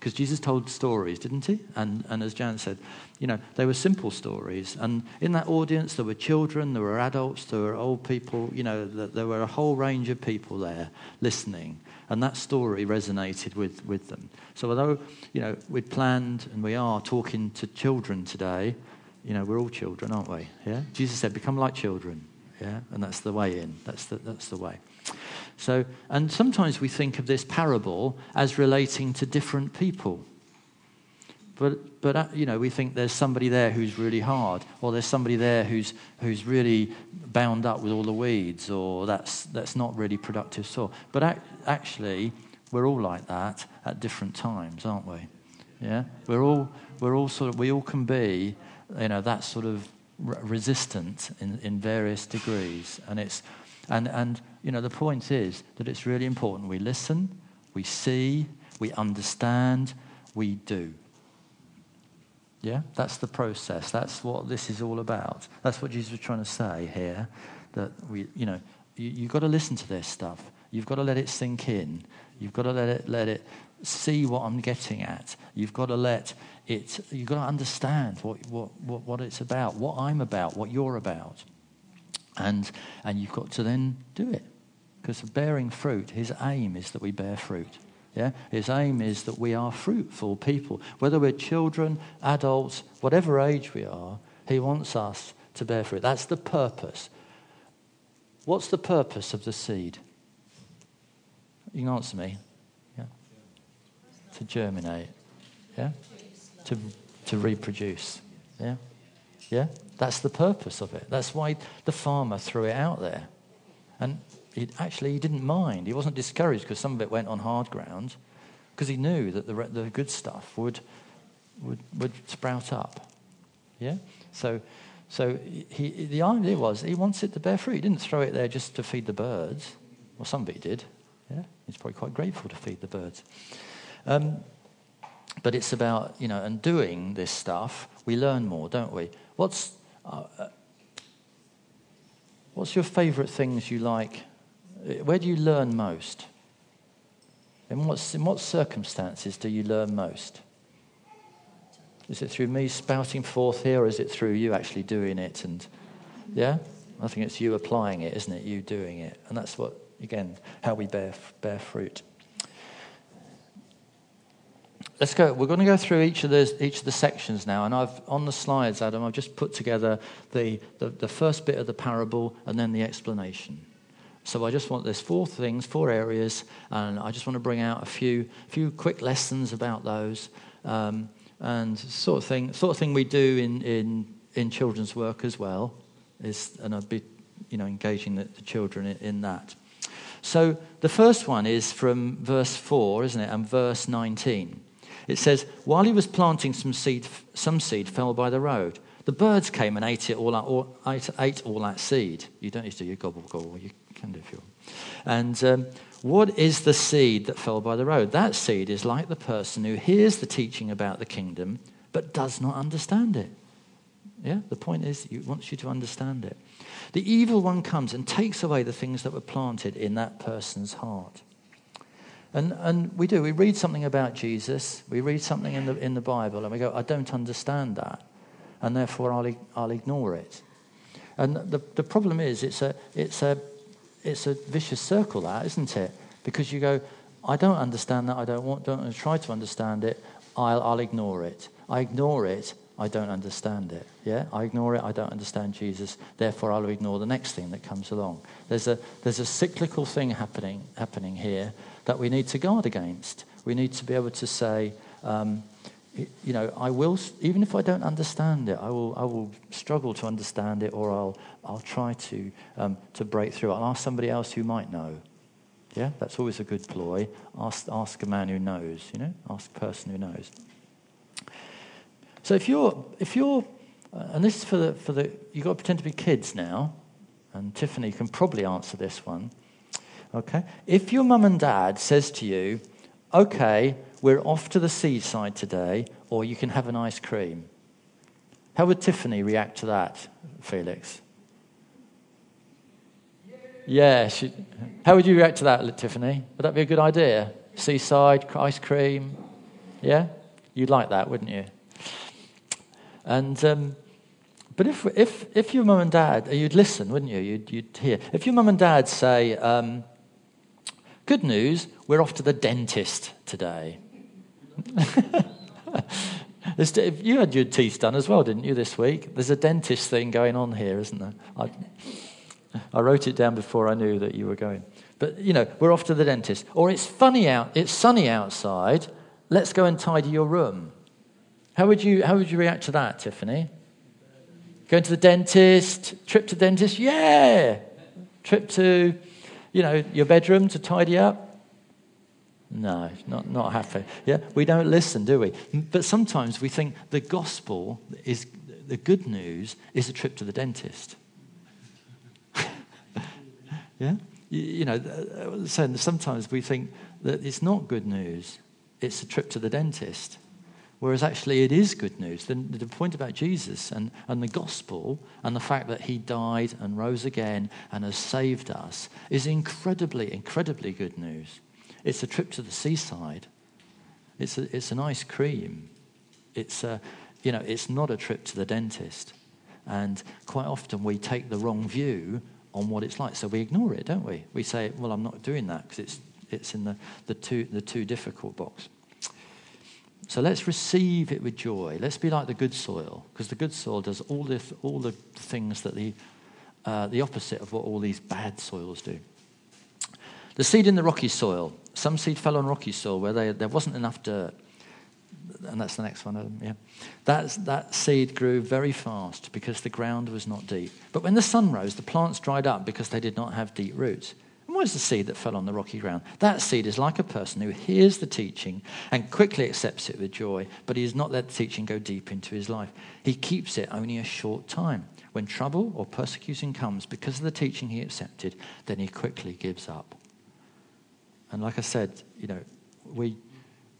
Because Jesus told stories, didn't he? And, and as Jan said, you know, they were simple stories. And in that audience, there were children, there were adults, there were old people, you know, there were a whole range of people there listening. And that story resonated with, with them. So although, you know, we'd planned and we are talking to children today, you know, we're all children, aren't we? Yeah? Jesus said, become like children. Yeah? And that's the way in. That's the, that's the way. So, and sometimes we think of this parable as relating to different people. But, but uh, you know, we think there's somebody there who's really hard, or there's somebody there who's, who's really bound up with all the weeds, or that's, that's not really productive soil. But ac- actually, we're all like that at different times, aren't we? Yeah? We're all, we're all sort of, we all can be, you know, that sort of resistant in, in various degrees. And it's, and, and, you know, the point is that it's really important we listen, we see, we understand, we do. Yeah, that's the process. That's what this is all about. That's what Jesus was trying to say here. That we, you know, you, you've got to listen to this stuff. You've got to let it sink in. You've got to let it, let it see what I'm getting at. You've got to let it, you've got to understand what, what, what, what it's about, what I'm about, what you're about. And, and you've got to then do it. Because bearing fruit, his aim is that we bear fruit. Yeah? His aim is that we are fruitful people. Whether we're children, adults, whatever age we are, he wants us to bear fruit. That's the purpose. What's the purpose of the seed? You can answer me. Yeah? To germinate. Yeah? To, to reproduce. Yeah? Yeah? That's the purpose of it. That's why the farmer threw it out there. And he, actually, he didn't mind. He wasn't discouraged because some of it went on hard ground, because he knew that the, the good stuff would, would, would sprout up. Yeah? So, so he, the idea was he wants it to bear fruit. He didn't throw it there just to feed the birds. Well, some of it did. Yeah? He's probably quite grateful to feed the birds. Um, but it's about, you know, and doing this stuff, we learn more, don't we? What's, uh, uh what's your favourite things you like where do you learn most? In what, in what circumstances do you learn most? Is it through me spouting forth here, or is it through you actually doing it? And yeah, I think it's you applying it, isn't it? You doing it, and that's what again how we bear bear fruit. Let's go. We're going to go through each of those each of the sections now, and I've on the slides, Adam. I've just put together the, the, the first bit of the parable and then the explanation. So I just want there's four things, four areas, and I just want to bring out a few few quick lessons about those, um, and sort of thing sort of thing we do in in in children's work as well is and I'd be you know engaging the, the children in, in that. So the first one is from verse four, isn't it, and verse nineteen. It says, while he was planting some seed, some seed fell by the road. The birds came and ate it all, all ate, ate all that seed. You don't need to do your gobble gobble. You can do if you want. And um, what is the seed that fell by the road? That seed is like the person who hears the teaching about the kingdom but does not understand it. Yeah, the point is, he wants you to understand it. The evil one comes and takes away the things that were planted in that person's heart. And, and we do. We read something about Jesus, we read something in the, in the Bible, and we go, I don't understand that, and therefore I'll, I'll ignore it. And the, the problem is, it's a, it's a it's a vicious circle, that, isn't it? Because you go, I don't understand that, I don't want, don't want to try to understand it, I'll, I'll ignore it. I ignore it, I don't understand it. Yeah? I ignore it, I don't understand Jesus, therefore I'll ignore the next thing that comes along. There's a, there's a cyclical thing happening, happening here that we need to guard against. We need to be able to say, um, you know, I will, even if I don't understand it, I will, I will struggle to understand it or I'll, I'll try to, um, to break through. I'll ask somebody else who might know. Yeah, that's always a good ploy. Ask, ask a man who knows, you know, ask a person who knows. So if you're, if you're, uh, and this is for the, for the, you've got to pretend to be kids now, and Tiffany can probably answer this one. Okay? If your mum and dad says to you, okay, we're off to the seaside today, or you can have an ice cream. How would Tiffany react to that, Felix? Yeah. She, how would you react to that, Tiffany? Would that be a good idea? Seaside, ice cream? Yeah? You'd like that, wouldn't you? And, um, but if, if, if your mum and dad, you'd listen, wouldn't you? You'd, you'd hear. If your mum and dad say, um, good news, we're off to the dentist today. you had your teeth done as well, didn't you, this week? There's a dentist thing going on here, isn't there? I, I wrote it down before I knew that you were going. But, you know, we're off to the dentist. Or it's funny out, it's sunny outside, let's go and tidy your room. How would you, how would you react to that, Tiffany? Going to the dentist, trip to the dentist, yeah. Trip to, you know, your bedroom to tidy up, no, not, not happy. Yeah, we don't listen, do we? But sometimes we think the gospel is the good news is a trip to the dentist. yeah, you, you know. Uh, so sometimes we think that it's not good news; it's a trip to the dentist. Whereas actually, it is good news. The, the point about Jesus and, and the gospel and the fact that he died and rose again and has saved us is incredibly, incredibly good news. It's a trip to the seaside. It's, a, it's an ice cream. It's, a, you know, it's not a trip to the dentist. And quite often we take the wrong view on what it's like. So we ignore it, don't we? We say, well, I'm not doing that because it's, it's in the, the, too, the too difficult box. So let's receive it with joy. Let's be like the good soil, because the good soil does all the, all the things that the, uh, the opposite of what all these bad soils do. The seed in the rocky soil. Some seed fell on rocky soil where they, there wasn't enough dirt. And that's the next one. Yeah. That, that seed grew very fast because the ground was not deep. But when the sun rose, the plants dried up because they did not have deep roots. Is the seed that fell on the rocky ground? That seed is like a person who hears the teaching and quickly accepts it with joy, but he has not let the teaching go deep into his life. He keeps it only a short time. When trouble or persecution comes because of the teaching he accepted, then he quickly gives up. And like I said, you know, we,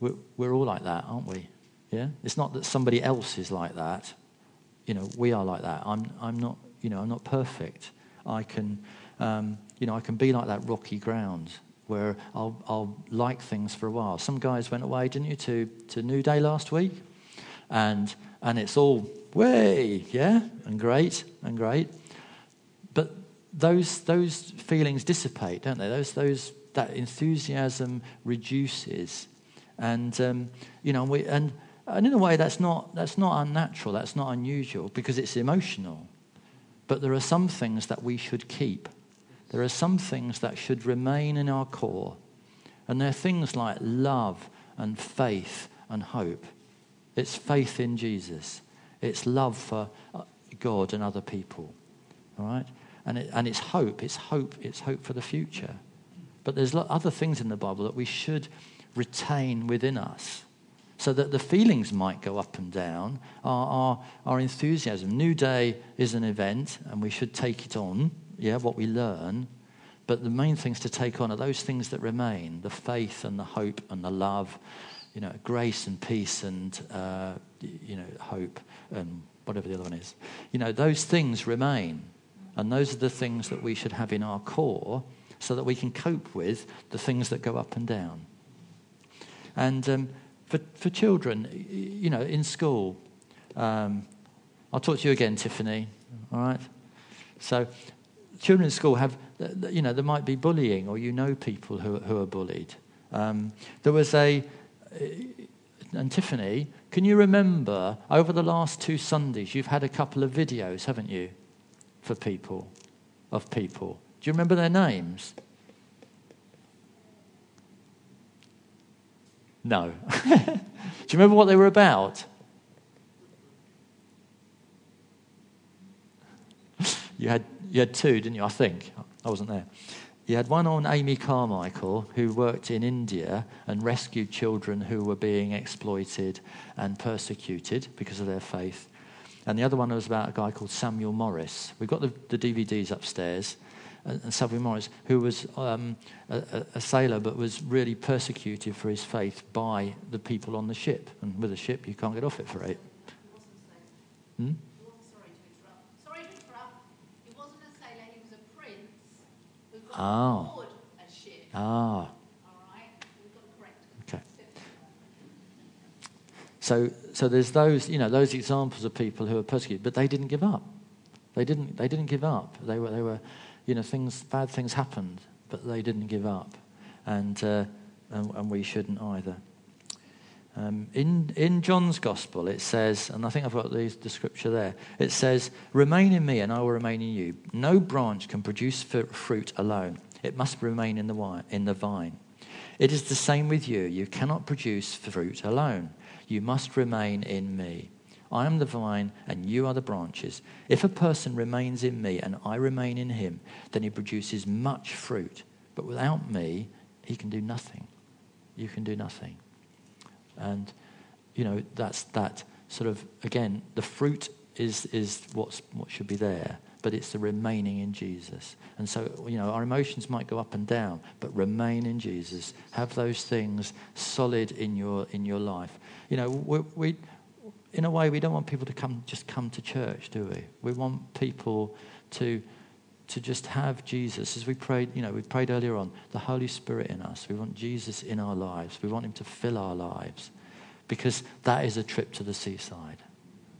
we're, we're all like that, aren't we? Yeah? It's not that somebody else is like that. You know, we are like that. I'm, I'm not, you know, I'm not perfect. I can, um, you know, I can be like that rocky ground where I'll, I'll like things for a while. Some guys went away, didn't you, to, to New Day last week? And, and it's all way, yeah, and great, and great. But those, those feelings dissipate, don't they? Those, those that enthusiasm reduces. And, um, you know, we, and, and in a way, that's not, that's not unnatural, that's not unusual because it's emotional. But there are some things that we should keep. There are some things that should remain in our core. And they're things like love and faith and hope. It's faith in Jesus, it's love for uh, God and other people. All right? And, it, and it's hope. It's hope. It's hope for the future. But there's other things in the Bible that we should retain within us so that the feelings might go up and down, our, our, our, enthusiasm. New Day is an event, and we should take it on, yeah, what we learn. But the main things to take on are those things that remain the faith and the hope and the love, you know, grace and peace and, uh, you know, hope and whatever the other one is. You know, those things remain. And those are the things that we should have in our core so that we can cope with the things that go up and down. And um, for, for children, you know, in school, um, I'll talk to you again, Tiffany, all right? So, children in school have, you know, there might be bullying or you know people who, who are bullied. Um, there was a, and Tiffany, can you remember over the last two Sundays, you've had a couple of videos, haven't you, for people, of people do you remember their names? No. Do you remember what they were about? You had, you had two, didn't you? I think. I wasn't there. You had one on Amy Carmichael, who worked in India and rescued children who were being exploited and persecuted because of their faith. And the other one was about a guy called Samuel Morris. We've got the, the DVDs upstairs and Samuel Morris, who was um, a, a, sailor but was really persecuted for his faith by the people on the ship. And with a ship, you can't get off it for eight. Hmm? Sorry to interrupt. He wasn't a sailor, he was a prince who got ah. aboard a ship. Ah. All right? We've got to Ah. Okay. So, so there's those, you know, those examples of people who are persecuted, but they didn't give up. They didn't, they didn't give up. They were, they were, you know, things, bad things happened, but they didn't give up. And, uh, and, and, we shouldn't either. Um, in, in John's Gospel, it says, and I think I've got the, the scripture there, it says, Remain in me and I will remain in you. No branch can produce fruit alone, it must remain in the, wine, in the vine. It is the same with you. You cannot produce fruit alone. You must remain in me. I am the vine, and you are the branches. If a person remains in me, and I remain in him, then he produces much fruit. But without me, he can do nothing. You can do nothing. And, you know, that's that sort of, again, the fruit is, is what's, what should be there, but it's the remaining in Jesus. And so, you know, our emotions might go up and down, but remain in Jesus. Have those things solid in your, in your life. You know, we, we in a way, we don't want people to come just come to church, do we? We want people to to just have Jesus, as we prayed, you know, we prayed earlier on, the Holy Spirit in us. We want Jesus in our lives. We want Him to fill our lives, because that is a trip to the seaside.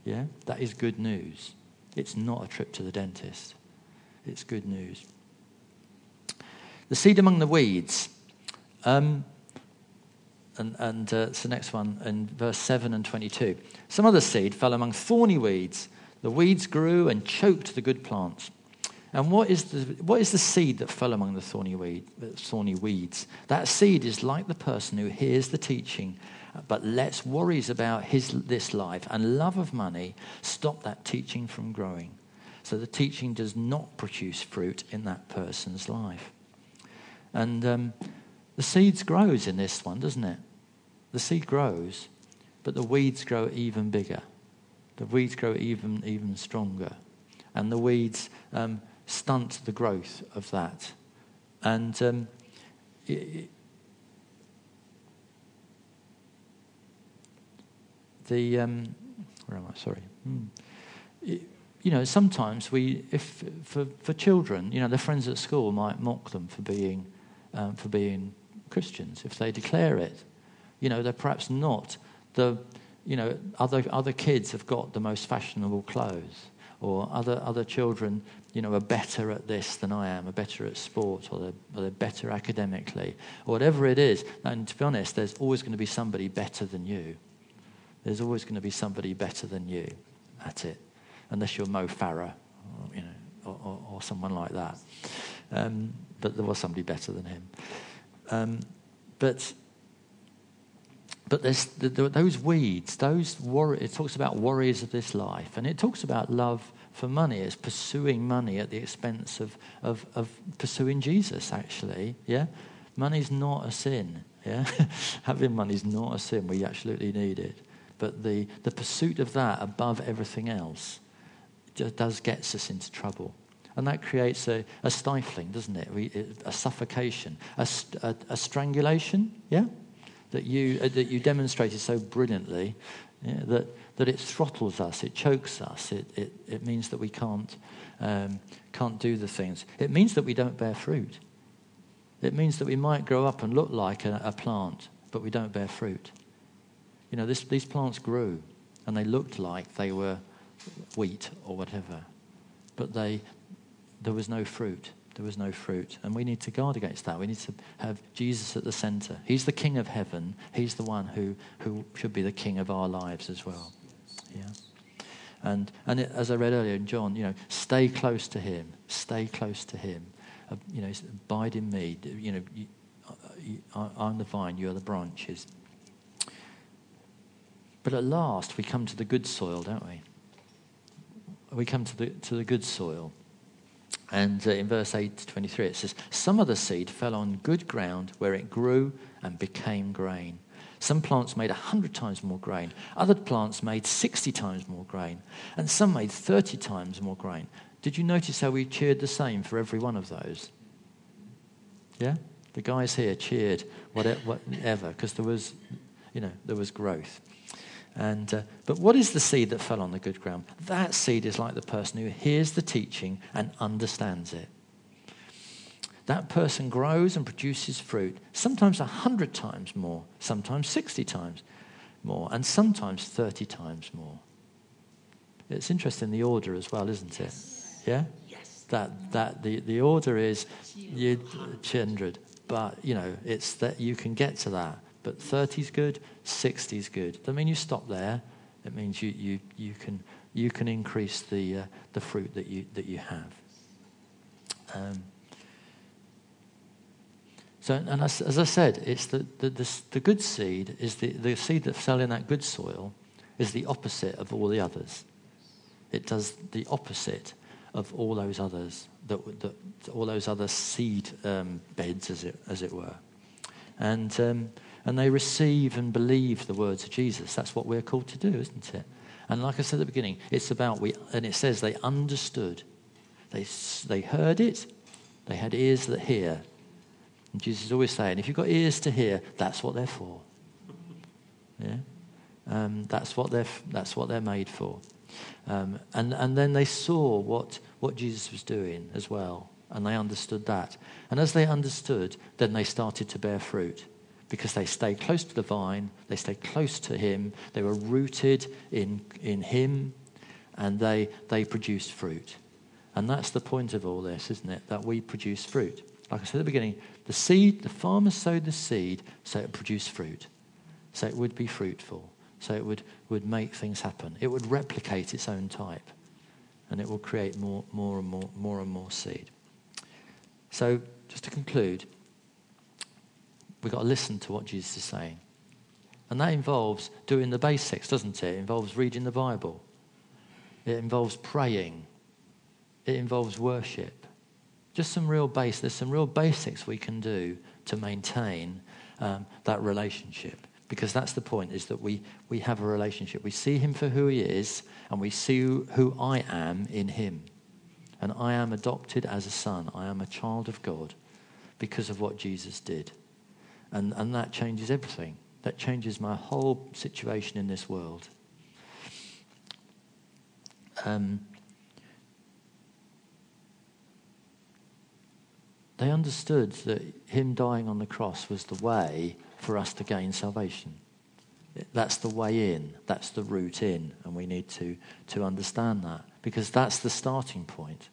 Yeah, that is good news. It's not a trip to the dentist. It's good news. The seed among the weeds. Um, and, and uh, it's the next one in verse 7 and 22. Some other seed fell among thorny weeds. The weeds grew and choked the good plants. And what is the, what is the seed that fell among the thorny, weed, thorny weeds? That seed is like the person who hears the teaching but lets worries about his, this life and love of money stop that teaching from growing. So the teaching does not produce fruit in that person's life. And um, the seeds grows in this one, doesn't it? The seed grows, but the weeds grow even bigger. The weeds grow even even stronger, and the weeds um, stunt the growth of that. And um, the um, where am I? Sorry. Hmm. It, you know, sometimes we, if for for children, you know, their friends at school might mock them for being um, for being Christians if they declare it. You know, they're perhaps not the, you know, other, other kids have got the most fashionable clothes, or other, other children, you know, are better at this than I am, are better at sport, or they're, or they're better academically, or whatever it is. And to be honest, there's always going to be somebody better than you. There's always going to be somebody better than you at it, unless you're Mo Farah, or, you know, or, or, or someone like that. Um, but there was somebody better than him. Um, but but there's the, the, those weeds, those it talks about worries of this life, and it talks about love for money It's pursuing money at the expense of, of, of pursuing Jesus, actually. Yeah? Money's not a sin. Yeah? Having money is not a sin. We absolutely need it. But the, the pursuit of that above everything else does gets us into trouble. And that creates a, a stifling, doesn't it? A suffocation, a, a, a, strangulation, yeah? That you, uh, that you demonstrated so brilliantly yeah? that, that it throttles us, it chokes us, it, it, it means that we can't, um, can't do the things. It means that we don't bear fruit. It means that we might grow up and look like a, a plant, but we don't bear fruit. You know, this, these plants grew and they looked like they were wheat or whatever, but they, there was no fruit. There was no fruit. And we need to guard against that. We need to have Jesus at the center. He's the King of heaven. He's the one who, who should be the King of our lives as well. Yeah. And, and it, as I read earlier in John, you know, stay close to him. Stay close to him. Uh, you know, abide in me. You know, you, uh, I'm the vine, you are the branches. But at last, we come to the good soil, don't we? We come to the, to the good soil. And uh, in verse 8 to 23, it says, Some of the seed fell on good ground where it grew and became grain. Some plants made 100 times more grain. Other plants made 60 times more grain. And some made 30 times more grain. Did you notice how we cheered the same for every one of those? Yeah? The guys here cheered whatever, because there was, you know, there was growth. And, uh, but what is the seed that fell on the good ground? That seed is like the person who hears the teaching and understands it. That person grows and produces fruit, sometimes a hundred times more, sometimes 60 times. more, and sometimes 30 times more. It's interesting the order as well, isn't it? Yeah? Yes. That, that the, the order is you, 100, but you know, it's that you can get to that. But 30 is good, 60 is good. Doesn't mean you stop there. It means you, you, you, can, you can increase the, uh, the fruit that you, that you have. Um, so, and as, as I said, it's the, the, the, the, good seed is the, the seed that fell in that good soil is the opposite of all the others. It does the opposite of all those others, that, that all those other seed um, beds, as it, as it were. And, um, and they receive and believe the words of Jesus. That's what we're called to do, isn't it? And like I said at the beginning, it's about, we, and it says they understood. They, they heard it, they had ears that hear, and Jesus is always saying, if you've got ears to hear, that's what they're for. Yeah? Um, that's, what they're, that's what they're made for. Um, and, and then they saw what, what Jesus was doing as well, and they understood that. And as they understood, then they started to bear fruit because they stayed close to the vine, they stayed close to Him, they were rooted in, in Him, and they, they produced fruit. And that's the point of all this, isn't it? That we produce fruit. Like I said at the beginning, the seed, the farmer sowed the seed so it produced fruit, so it would be fruitful, so it would, would make things happen. It would replicate its own type, and it will create more, more and more, more and more seed. So, just to conclude, we've got to listen to what Jesus is saying. And that involves doing the basics, doesn't it? It involves reading the Bible. It involves praying. It involves worship. Just some real base. There's some real basics we can do to maintain um, that relationship. Because that's the point, is that we, we have a relationship. We see him for who he is, and we see who, who I am in him. And I am adopted as a son. I am a child of God because of what Jesus did. And, and that changes everything. That changes my whole situation in this world. Um, They understood that him dying on the cross was the way for us to gain salvation. That's the way in, that's the route in, and we need to, to understand that because that's the starting point.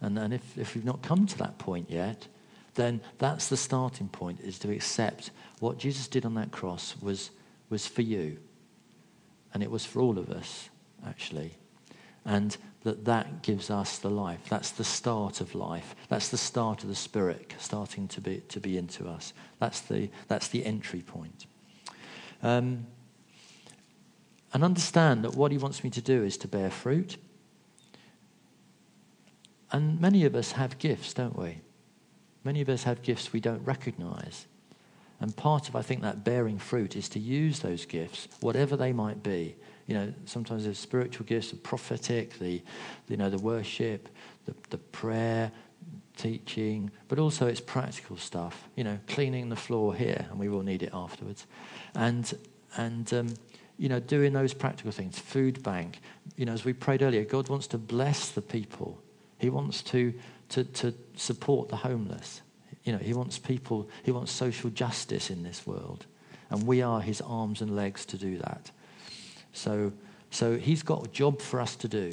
And, and if, if we've not come to that point yet, then that's the starting point is to accept what Jesus did on that cross was, was for you. And it was for all of us, actually. And that that gives us the life. That's the start of life. That's the start of the Spirit starting to be, to be into us. That's the, that's the entry point. Um, and understand that what He wants me to do is to bear fruit. And many of us have gifts, don't we? Many of us have gifts we don't recognize. And part of, I think, that bearing fruit is to use those gifts, whatever they might be, you know, sometimes there's spiritual gifts, the prophetic, the, you know, the worship, the, the prayer, teaching, but also it's practical stuff. You know, cleaning the floor here, and we will need it afterwards, and and um, you know, doing those practical things. Food bank. You know, as we prayed earlier, God wants to bless the people. He wants to to to support the homeless. You know, He wants people. He wants social justice in this world, and we are His arms and legs to do that. So, so he's got a job for us to do,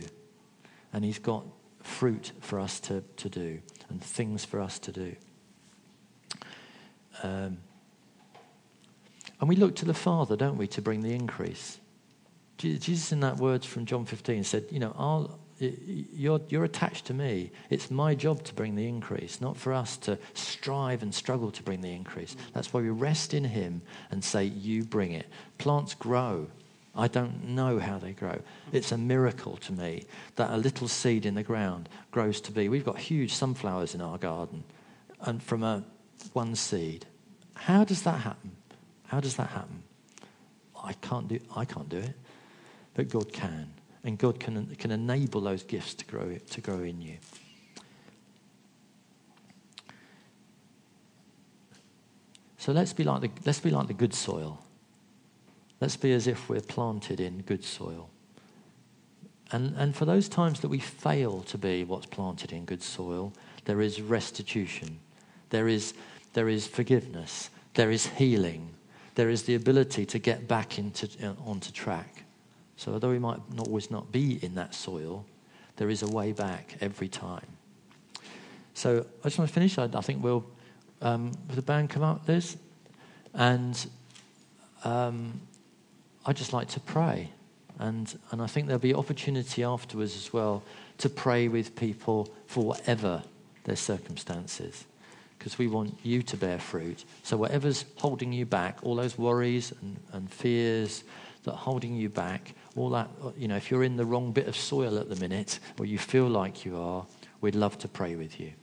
and he's got fruit for us to, to do, and things for us to do. Um, and we look to the Father, don't we, to bring the increase. Jesus, in that words from John 15, said, You know, I'll, you're, you're attached to me. It's my job to bring the increase, not for us to strive and struggle to bring the increase. That's why we rest in Him and say, You bring it. Plants grow I don't know how they grow. It's a miracle to me that a little seed in the ground grows to be. We've got huge sunflowers in our garden, and from a one seed. How does that happen? How does that happen? I can't do. I can't do it, but God can, and God can can enable those gifts to grow to grow in you. So let's be like the let's be like the good soil. Let's be as if we're planted in good soil. And, and for those times that we fail to be what's planted in good soil, there is restitution, there is, there is forgiveness, there is healing, there is the ability to get back into, onto track. So, although we might not always not be in that soil, there is a way back every time. So, I just want to finish. I, I think we'll, um, will the band come up, Liz? And um, I'd just like to pray. And, and I think there'll be opportunity afterwards as well to pray with people for whatever their circumstances. Because we want you to bear fruit. So, whatever's holding you back, all those worries and, and fears that are holding you back, all that, uh, you know, if you're in the wrong bit of soil at the minute, or you feel like you are, we'd love to pray with you.